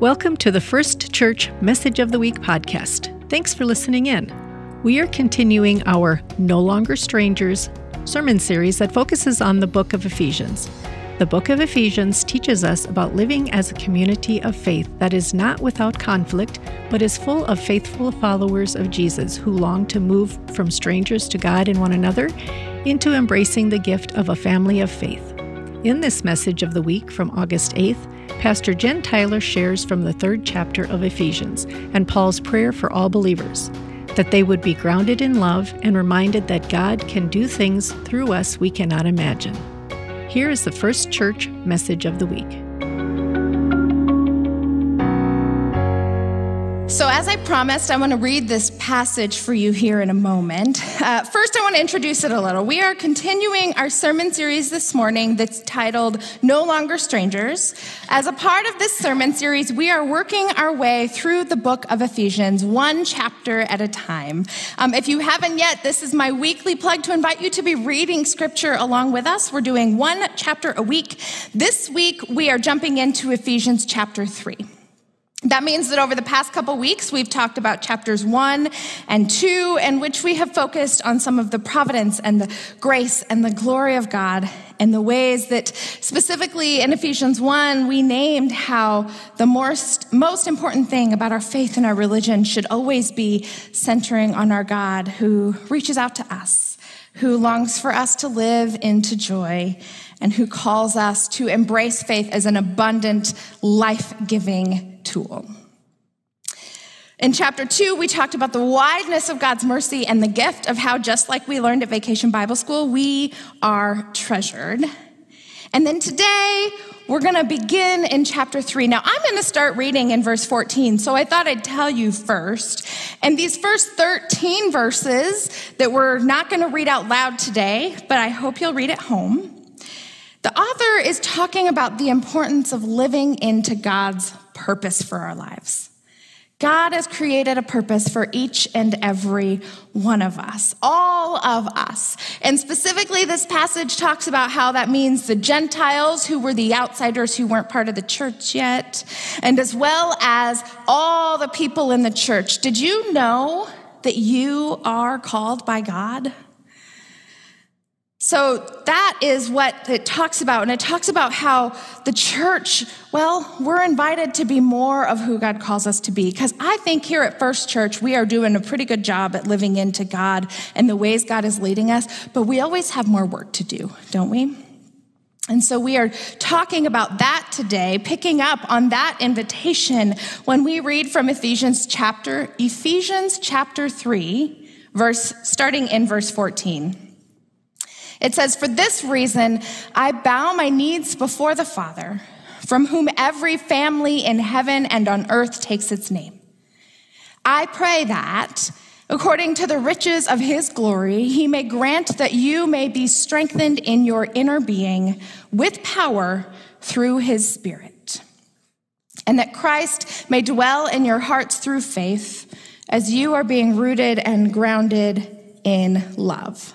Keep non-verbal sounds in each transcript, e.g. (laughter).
Welcome to the First Church Message of the Week podcast. Thanks for listening in. We are continuing our No Longer Strangers sermon series that focuses on the book of Ephesians. The book of Ephesians teaches us about living as a community of faith that is not without conflict, but is full of faithful followers of Jesus who long to move from strangers to God and one another into embracing the gift of a family of faith. In this message of the week from August 8th, Pastor Jen Tyler shares from the third chapter of Ephesians and Paul's prayer for all believers that they would be grounded in love and reminded that God can do things through us we cannot imagine. Here is the First Church message of the week. So, as I promised, I want to read this passage for you here in a moment. Uh, first, I want to introduce it a little. We are continuing our sermon series this morning that's titled No Longer Strangers. As a part of this sermon series, we are working our way through the book of Ephesians, one chapter at a time. Um, if you haven't yet, this is my weekly plug to invite you to be reading scripture along with us. We're doing one chapter a week. This week, we are jumping into Ephesians chapter 3. That means that over the past couple weeks, we've talked about chapters one and two, in which we have focused on some of the providence and the grace and the glory of God and the ways that specifically in Ephesians 1, we named how the most, most important thing about our faith and our religion should always be centering on our God who reaches out to us, who longs for us to live into joy, and who calls us to embrace faith as an abundant, life giving tool. In chapter two, we talked about the wideness of God's mercy and the gift of how, just like we learned at Vacation Bible School, we are treasured. And then today, we're going to begin in chapter 3. Now, I'm going to start reading in verse 14, so I thought I'd tell you first. And these first 13 verses that we're not going to read out loud today, but I hope you'll read at home. The author is talking about the importance of living into God's purpose for our lives. God has created a purpose for each and every one of us, all of us. And specifically, this passage talks about how that means the Gentiles who were the outsiders who weren't part of the church yet, and as well as all the people in the church. Did you know that you are called by God? So that is what it talks about. And it talks about how the church, well, we're invited to be more of who God calls us to be. Because I think here at First Church, we are doing a pretty good job at living into God and the ways God is leading us. But we always have more work to do, don't we? And so we are talking about that today, picking up on that invitation when we read from Ephesians chapter, Ephesians chapter 3, verse, starting in verse 14. It says, For this reason, I bow my knees before the Father, from whom every family in heaven and on earth takes its name. I pray that, according to the riches of his glory, he may grant that you may be strengthened in your inner being with power through his Spirit, and that Christ may dwell in your hearts through faith as you are being rooted and grounded in love.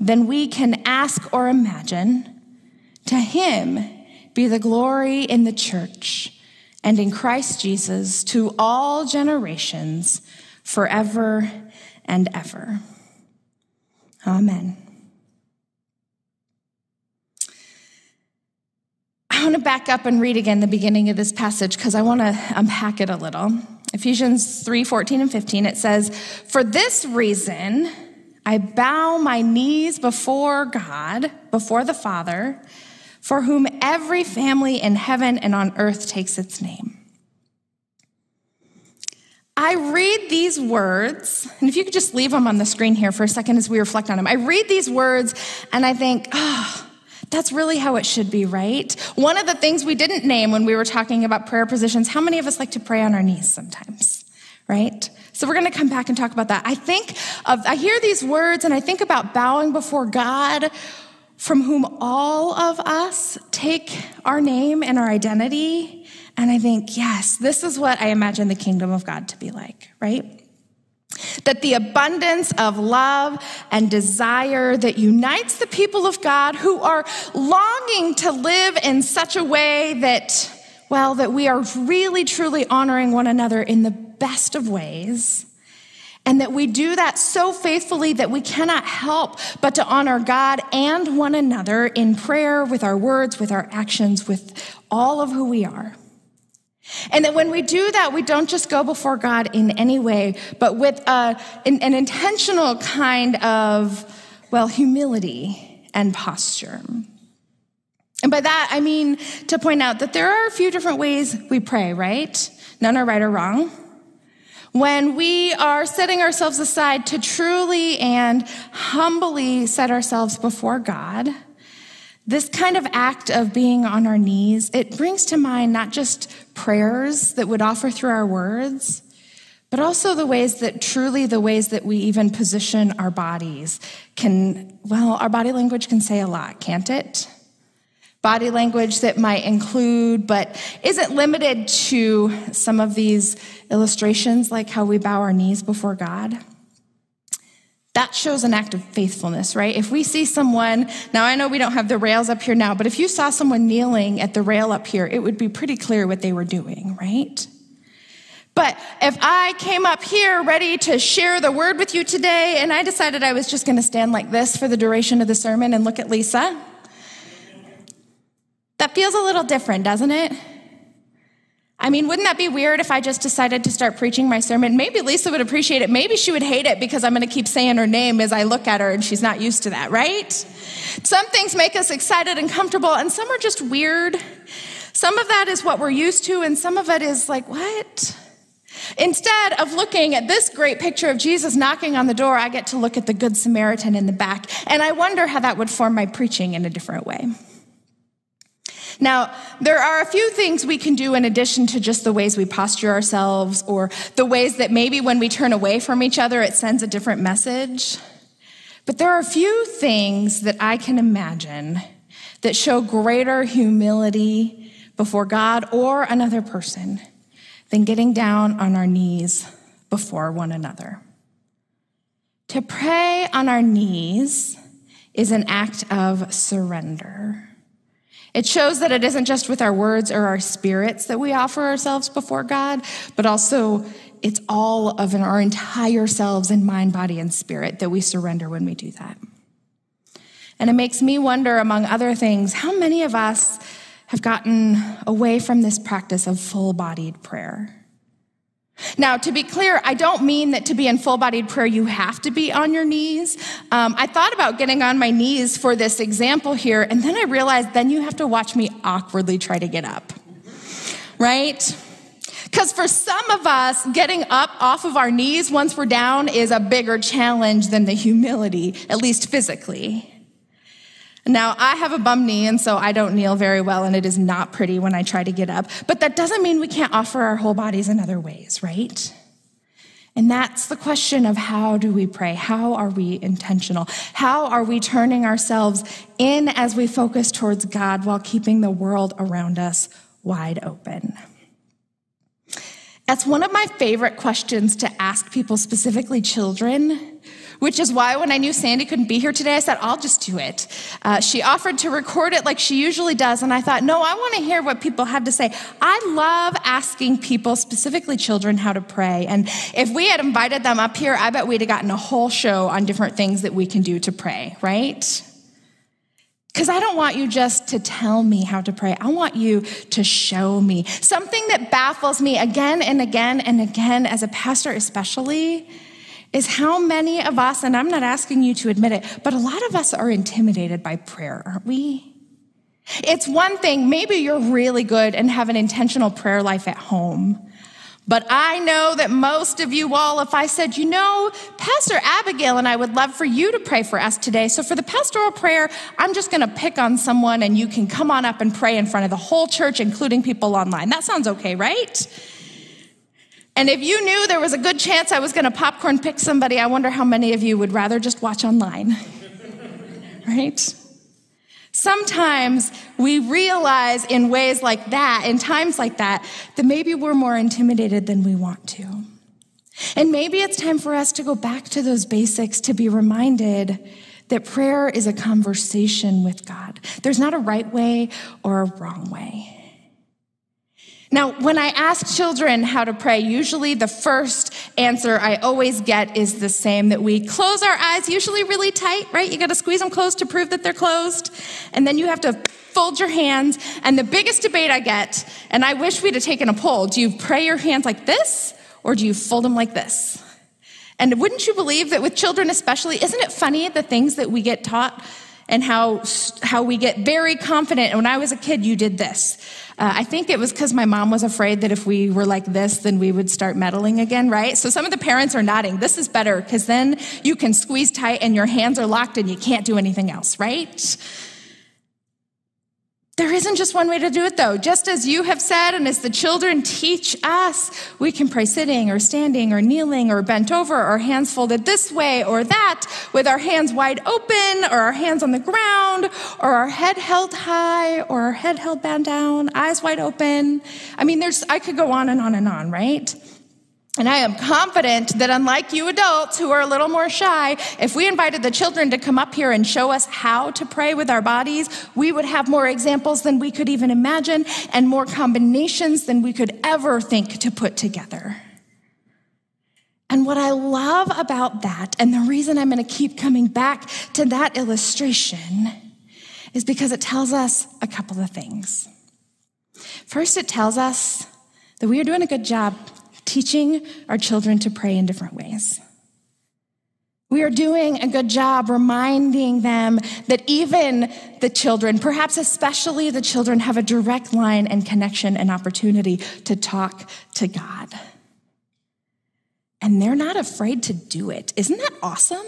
than we can ask or imagine. To him be the glory in the church and in Christ Jesus to all generations, forever and ever. Amen. I want to back up and read again the beginning of this passage because I want to unpack it a little. Ephesians 3 14 and 15, it says, For this reason, I bow my knees before God, before the Father, for whom every family in heaven and on earth takes its name. I read these words, and if you could just leave them on the screen here for a second as we reflect on them. I read these words and I think, oh, that's really how it should be, right? One of the things we didn't name when we were talking about prayer positions, how many of us like to pray on our knees sometimes? Right? So we're going to come back and talk about that. I think of, I hear these words and I think about bowing before God from whom all of us take our name and our identity. And I think, yes, this is what I imagine the kingdom of God to be like, right? That the abundance of love and desire that unites the people of God who are longing to live in such a way that, well, that we are really truly honoring one another in the best of ways and that we do that so faithfully that we cannot help but to honor God and one another in prayer, with our words, with our actions, with all of who we are. And that when we do that, we don't just go before God in any way, but with a, an, an intentional kind of, well, humility and posture. And by that, I mean to point out that there are a few different ways we pray, right? None are right or wrong when we are setting ourselves aside to truly and humbly set ourselves before God, this kind of act of being on our knees, it brings to mind not just prayers that would offer through our words, but also the ways that truly the ways that we even position our bodies can, well, our body language can say a lot, can't it? Body language that might include, but isn't limited to some of these illustrations, like how we bow our knees before God. That shows an act of faithfulness, right? If we see someone, now I know we don't have the rails up here now, but if you saw someone kneeling at the rail up here, it would be pretty clear what they were doing, right? But if I came up here ready to share the word with you today and I decided I was just going to stand like this for the duration of the sermon and look at Lisa, that feels a little different, doesn't it? I mean, wouldn't that be weird if I just decided to start preaching my sermon? Maybe Lisa would appreciate it. Maybe she would hate it because I'm going to keep saying her name as I look at her and she's not used to that, right? Some things make us excited and comfortable, and some are just weird. Some of that is what we're used to, and some of it is like, what? Instead of looking at this great picture of Jesus knocking on the door, I get to look at the Good Samaritan in the back, and I wonder how that would form my preaching in a different way. Now, there are a few things we can do in addition to just the ways we posture ourselves or the ways that maybe when we turn away from each other, it sends a different message. But there are a few things that I can imagine that show greater humility before God or another person than getting down on our knees before one another. To pray on our knees is an act of surrender. It shows that it isn't just with our words or our spirits that we offer ourselves before God, but also it's all of our entire selves in mind, body, and spirit that we surrender when we do that. And it makes me wonder, among other things, how many of us have gotten away from this practice of full bodied prayer? Now, to be clear, I don't mean that to be in full bodied prayer, you have to be on your knees. Um, I thought about getting on my knees for this example here, and then I realized then you have to watch me awkwardly try to get up, right? Because for some of us, getting up off of our knees once we're down is a bigger challenge than the humility, at least physically. Now, I have a bum knee, and so I don't kneel very well, and it is not pretty when I try to get up. But that doesn't mean we can't offer our whole bodies in other ways, right? And that's the question of how do we pray? How are we intentional? How are we turning ourselves in as we focus towards God while keeping the world around us wide open? That's one of my favorite questions to ask people, specifically children which is why when I knew Sandy couldn't be here today, I said, I'll just do it. Uh, she offered to record it like she usually does, and I thought, no, I want to hear what people have to say. I love asking people, specifically children, how to pray. And if we had invited them up here, I bet we'd have gotten a whole show on different things that we can do to pray, right? Because I don't want you just to tell me how to pray. I want you to show me. Something that baffles me again and again and again, as a pastor especially, is how many of us, and I'm not asking you to admit it, but a lot of us are intimidated by prayer, aren't we? It's one thing, maybe you're really good and have an intentional prayer life at home. But I know that most of you all, if I said, you know, Pastor Abigail and I would love for you to pray for us today. So for the pastoral prayer, I'm just going to pick on someone and you can come on up and pray in front of the whole church, including people online. That sounds okay, right? And if you knew there was a good chance I was going to popcorn pick somebody, I wonder how many of you would rather just watch online. (laughs) right? Sometimes we realize in ways like that, in times like that, that maybe we're more intimidated than we want to. And maybe it's time for us to go back to those basics to be reminded that prayer is a conversation with God. There's not a right way or a wrong way. Now, when I ask children how to pray, usually the first answer I always get is the same that we close our eyes, usually really tight, right? You got to squeeze them closed to prove that they're closed. And then you have to fold your hands. And the biggest debate I get, and I wish we'd have taken a poll do you pray your hands like this or do you fold them like this? And wouldn't you believe that with children, especially, isn't it funny the things that we get taught and how, how we get very confident? And when I was a kid, you did this. Uh, I think it was because my mom was afraid that if we were like this, then we would start meddling again, right? So some of the parents are nodding. This is better because then you can squeeze tight and your hands are locked and you can't do anything else, right? There isn't just one way to do it though. Just as you have said, and as the children teach us, we can pray sitting or standing or kneeling or bent over or hands folded this way or that with our hands wide open or our hands on the ground or our head held high or our head held bent down, eyes wide open. I mean, there's, I could go on and on and on, right? And I am confident that unlike you adults who are a little more shy, if we invited the children to come up here and show us how to pray with our bodies, we would have more examples than we could even imagine and more combinations than we could ever think to put together. And what I love about that, and the reason I'm going to keep coming back to that illustration, is because it tells us a couple of things. First, it tells us that we are doing a good job teaching our children to pray in different ways. We are doing a good job reminding them that even the children, perhaps especially the children, have a direct line and connection and opportunity to talk to God. And they're not afraid to do it. Isn't that awesome?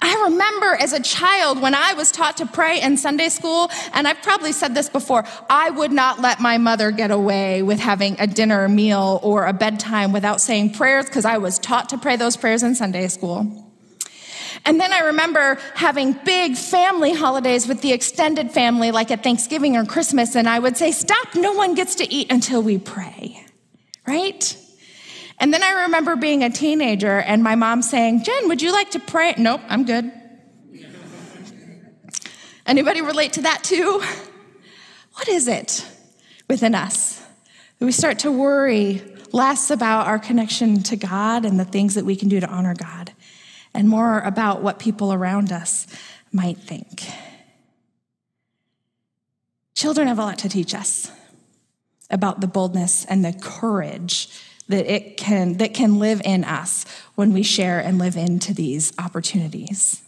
I remember as a child when I was taught to pray in Sunday school, and I've probably said this before, I would not let my mother get away with having a dinner meal or a bedtime without saying prayers because I was taught to pray those prayers in Sunday school. And then I remember having big family holidays with the extended family, like at Thanksgiving or Christmas, and I would say, Stop, no one gets to eat until we pray, right? And then I remember being a teenager and my mom saying, Jen, would you like to pray? Nope, I'm good. Anybody relate to that too? What is it within us that we start to worry less about our connection to God and the things that we can do to honor God and more about what people around us might think? Children have a lot to teach us about the boldness and the courage that it can that can live in us when we share and live into these opportunities.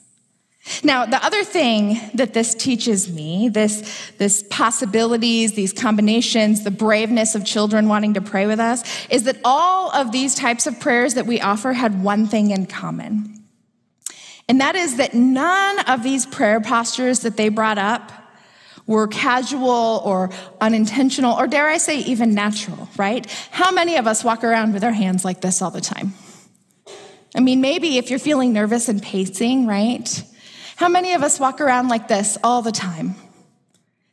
Now, the other thing that this teaches me, this, this possibilities, these combinations, the braveness of children wanting to pray with us, is that all of these types of prayers that we offer had one thing in common. And that is that none of these prayer postures that they brought up were casual or unintentional, or dare I say, even natural, right? How many of us walk around with our hands like this all the time? I mean, maybe if you're feeling nervous and pacing, right? How many of us walk around like this all the time?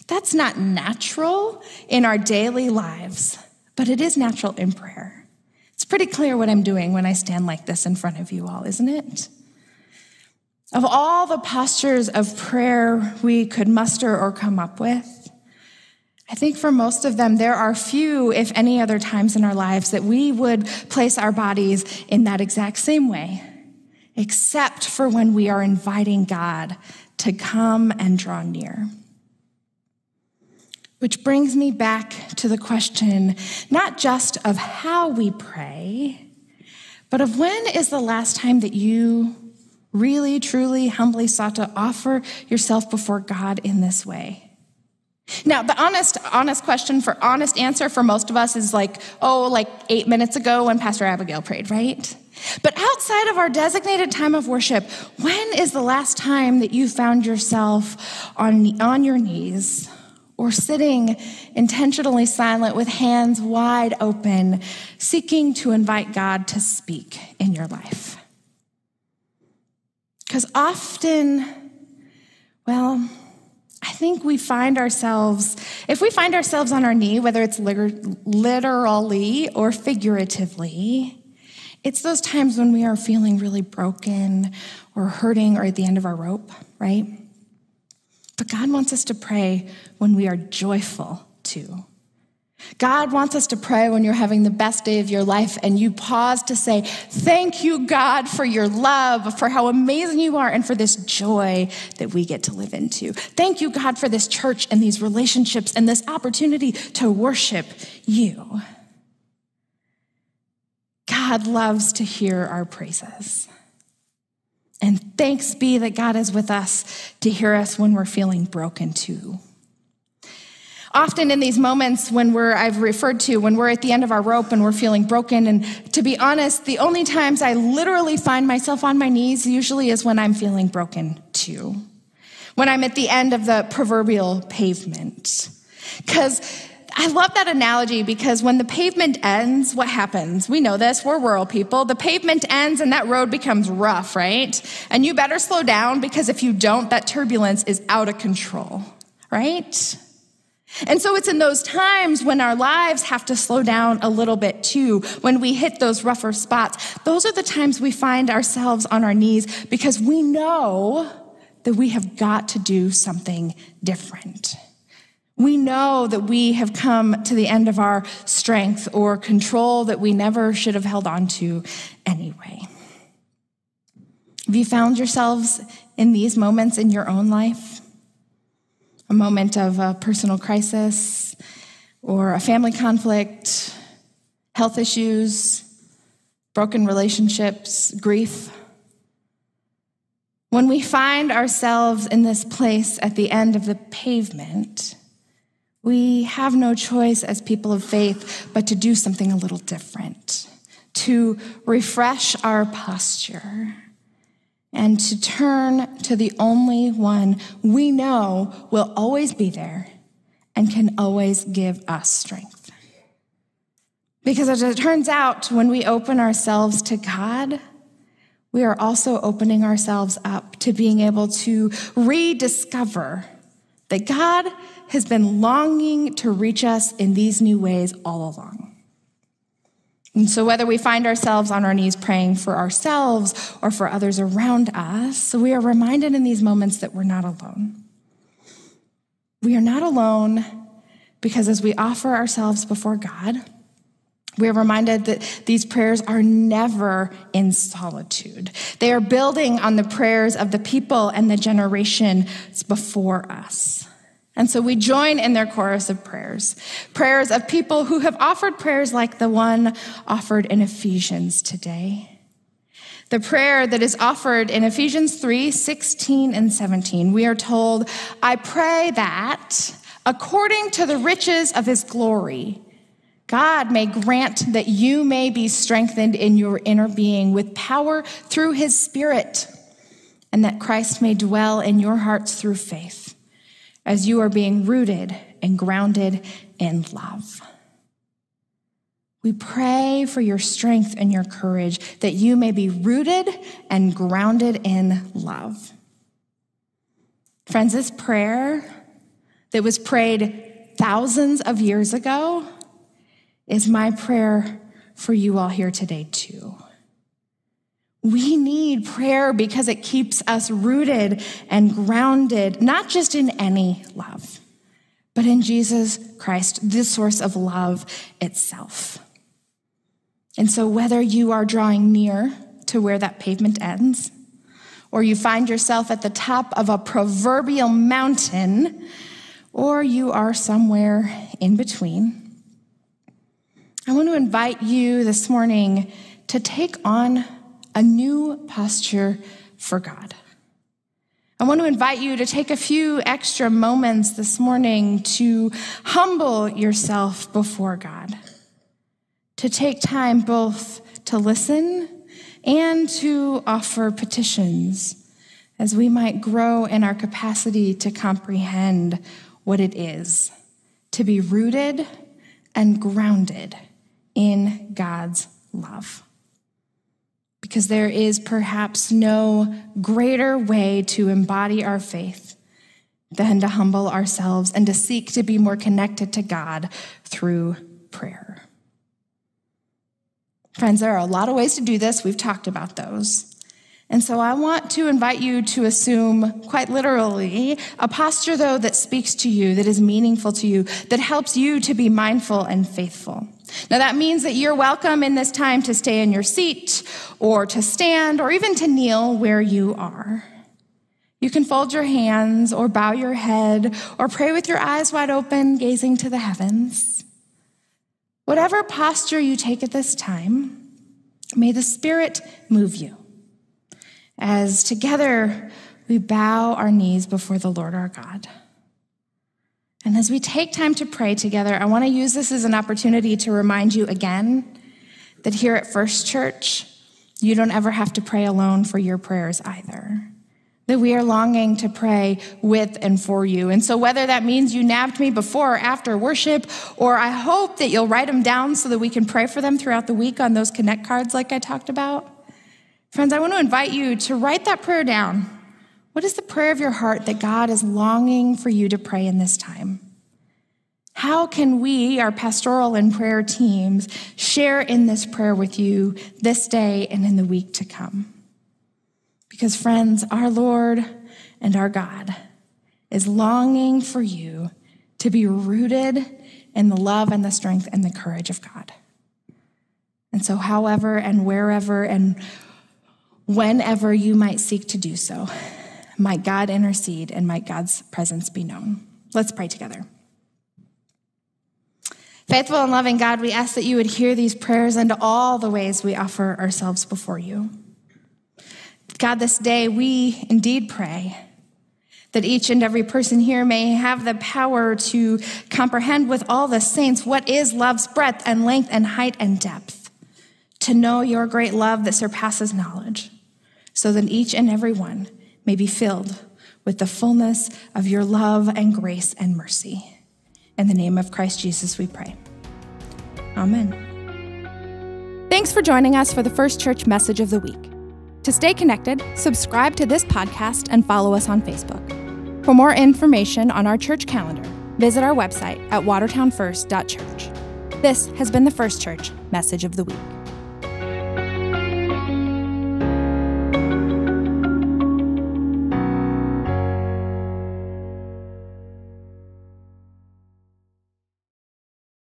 That's not natural in our daily lives, but it is natural in prayer. It's pretty clear what I'm doing when I stand like this in front of you all, isn't it? Of all the postures of prayer we could muster or come up with, I think for most of them, there are few, if any other times in our lives that we would place our bodies in that exact same way, except for when we are inviting God to come and draw near. Which brings me back to the question, not just of how we pray, but of when is the last time that you really, truly, humbly sought to offer yourself before God in this way? Now, the honest, honest question for honest answer for most of us is like, oh, like eight minutes ago when Pastor Abigail prayed, right? But outside of our designated time of worship, when is the last time that you found yourself on, on your knees or sitting intentionally silent with hands wide open, seeking to invite God to speak in your life. Because often, well, I think we find ourselves, if we find ourselves on our knee, whether it's literally or figuratively, it's those times when we are feeling really broken or hurting or at the end of our rope, right? But God wants us to pray when we are joyful too. God wants us to pray when you're having the best day of your life and you pause to say, Thank you, God, for your love, for how amazing you are, and for this joy that we get to live into. Thank you, God, for this church and these relationships and this opportunity to worship you. God loves to hear our praises. And thanks be that God is with us to hear us when we're feeling broken too. Often in these moments when we're, I've referred to, when we're at the end of our rope and we're feeling broken, and to be honest, the only times I literally find myself on my knees usually is when I'm feeling broken too. When I'm at the end of the proverbial pavement. Because I love that analogy because when the pavement ends, what happens? We know this, we're rural people. The pavement ends and that road becomes rough, right? And you better slow down because if you don't, that turbulence is out of control, right? And so it's in those times when our lives have to slow down a little bit too, when we hit those rougher spots. Those are the times we find ourselves on our knees because we know that we have got to do something different. We know that we have come to the end of our strength or control that we never should have held on to anyway. Have you found yourselves in these moments in your own life? A moment of a personal crisis or a family conflict, health issues, broken relationships, grief. When we find ourselves in this place at the end of the pavement, we have no choice as people of faith but to do something a little different, to refresh our posture, and to turn to the only one we know will always be there and can always give us strength. Because as it turns out, when we open ourselves to God, we are also opening ourselves up to being able to rediscover that God has been longing to reach us in these new ways all along. And so, whether we find ourselves on our knees praying for ourselves or for others around us, we are reminded in these moments that we're not alone. We are not alone because as we offer ourselves before God, we are reminded that these prayers are never in solitude. They are building on the prayers of the people and the generations before us. And so we join in their chorus of prayers, prayers of people who have offered prayers like the one offered in Ephesians today. The prayer that is offered in Ephesians 3 16 and 17, we are told, I pray that according to the riches of his glory, God may grant that you may be strengthened in your inner being with power through his spirit, and that Christ may dwell in your hearts through faith as you are being rooted and grounded in love. We pray for your strength and your courage that you may be rooted and grounded in love. Friends, this prayer that was prayed thousands of years ago is my prayer for you all here today, too. We need prayer because it keeps us rooted and grounded, not just in any love, but in Jesus Christ, the source of love itself. And so, whether you are drawing near to where that pavement ends, or you find yourself at the top of a proverbial mountain, or you are somewhere in between, I want to invite you this morning to take on a new posture for God. I want to invite you to take a few extra moments this morning to humble yourself before God, to take time both to listen and to offer petitions as we might grow in our capacity to comprehend what it is to be rooted and grounded in God's love. Because there is perhaps no greater way to embody our faith than to humble ourselves and to seek to be more connected to God through prayer. Friends, there are a lot of ways to do this. We've talked about those. And so I want to invite you to assume, quite literally, a posture, though, that speaks to you, that is meaningful to you, that helps you to be mindful and faithful. Now, that means that you're welcome in this time to stay in your seat, or to stand, or even to kneel where you are. You can fold your hands, or bow your head, or pray with your eyes wide open, gazing to the heavens. Whatever posture you take at this time, may the Spirit move you as together we bow our knees before the Lord our God. And as we take time to pray together, I want to use this as an opportunity to remind you again that here at First Church, you don't ever have to pray alone for your prayers either. That we are longing to pray with and for you. And so, whether that means you nabbed me before or after worship, or I hope that you'll write them down so that we can pray for them throughout the week on those connect cards like I talked about, Friends, I want to invite you to write that prayer down. What is the prayer of your heart that God is longing for you to pray in this time? How can we, our pastoral and prayer teams, share in this prayer with you this day and in the week to come? Because, friends, our Lord and our God is longing for you to be rooted in the love and the strength and the courage of God. And so, however and wherever and whenever you might seek to do so. Might God intercede and might God's presence be known. Let's pray together. Faithful and loving God, we ask that you would hear these prayers and all the ways we offer ourselves before you. God, this day we indeed pray that each and every person here may have the power to comprehend with all the saints what is love's breadth and length and height and depth, to know your great love that surpasses knowledge so that each and every one may be filled with the fullness of your love and grace and mercy. In the name of Christ Jesus, we pray. Amen. Thanks for joining us for the First Church Message of the Week. To stay connected, subscribe to this podcast and follow us on Facebook. For more information on our church calendar, visit our website at watertownfirst.church. This has been the First Church Message of the Week.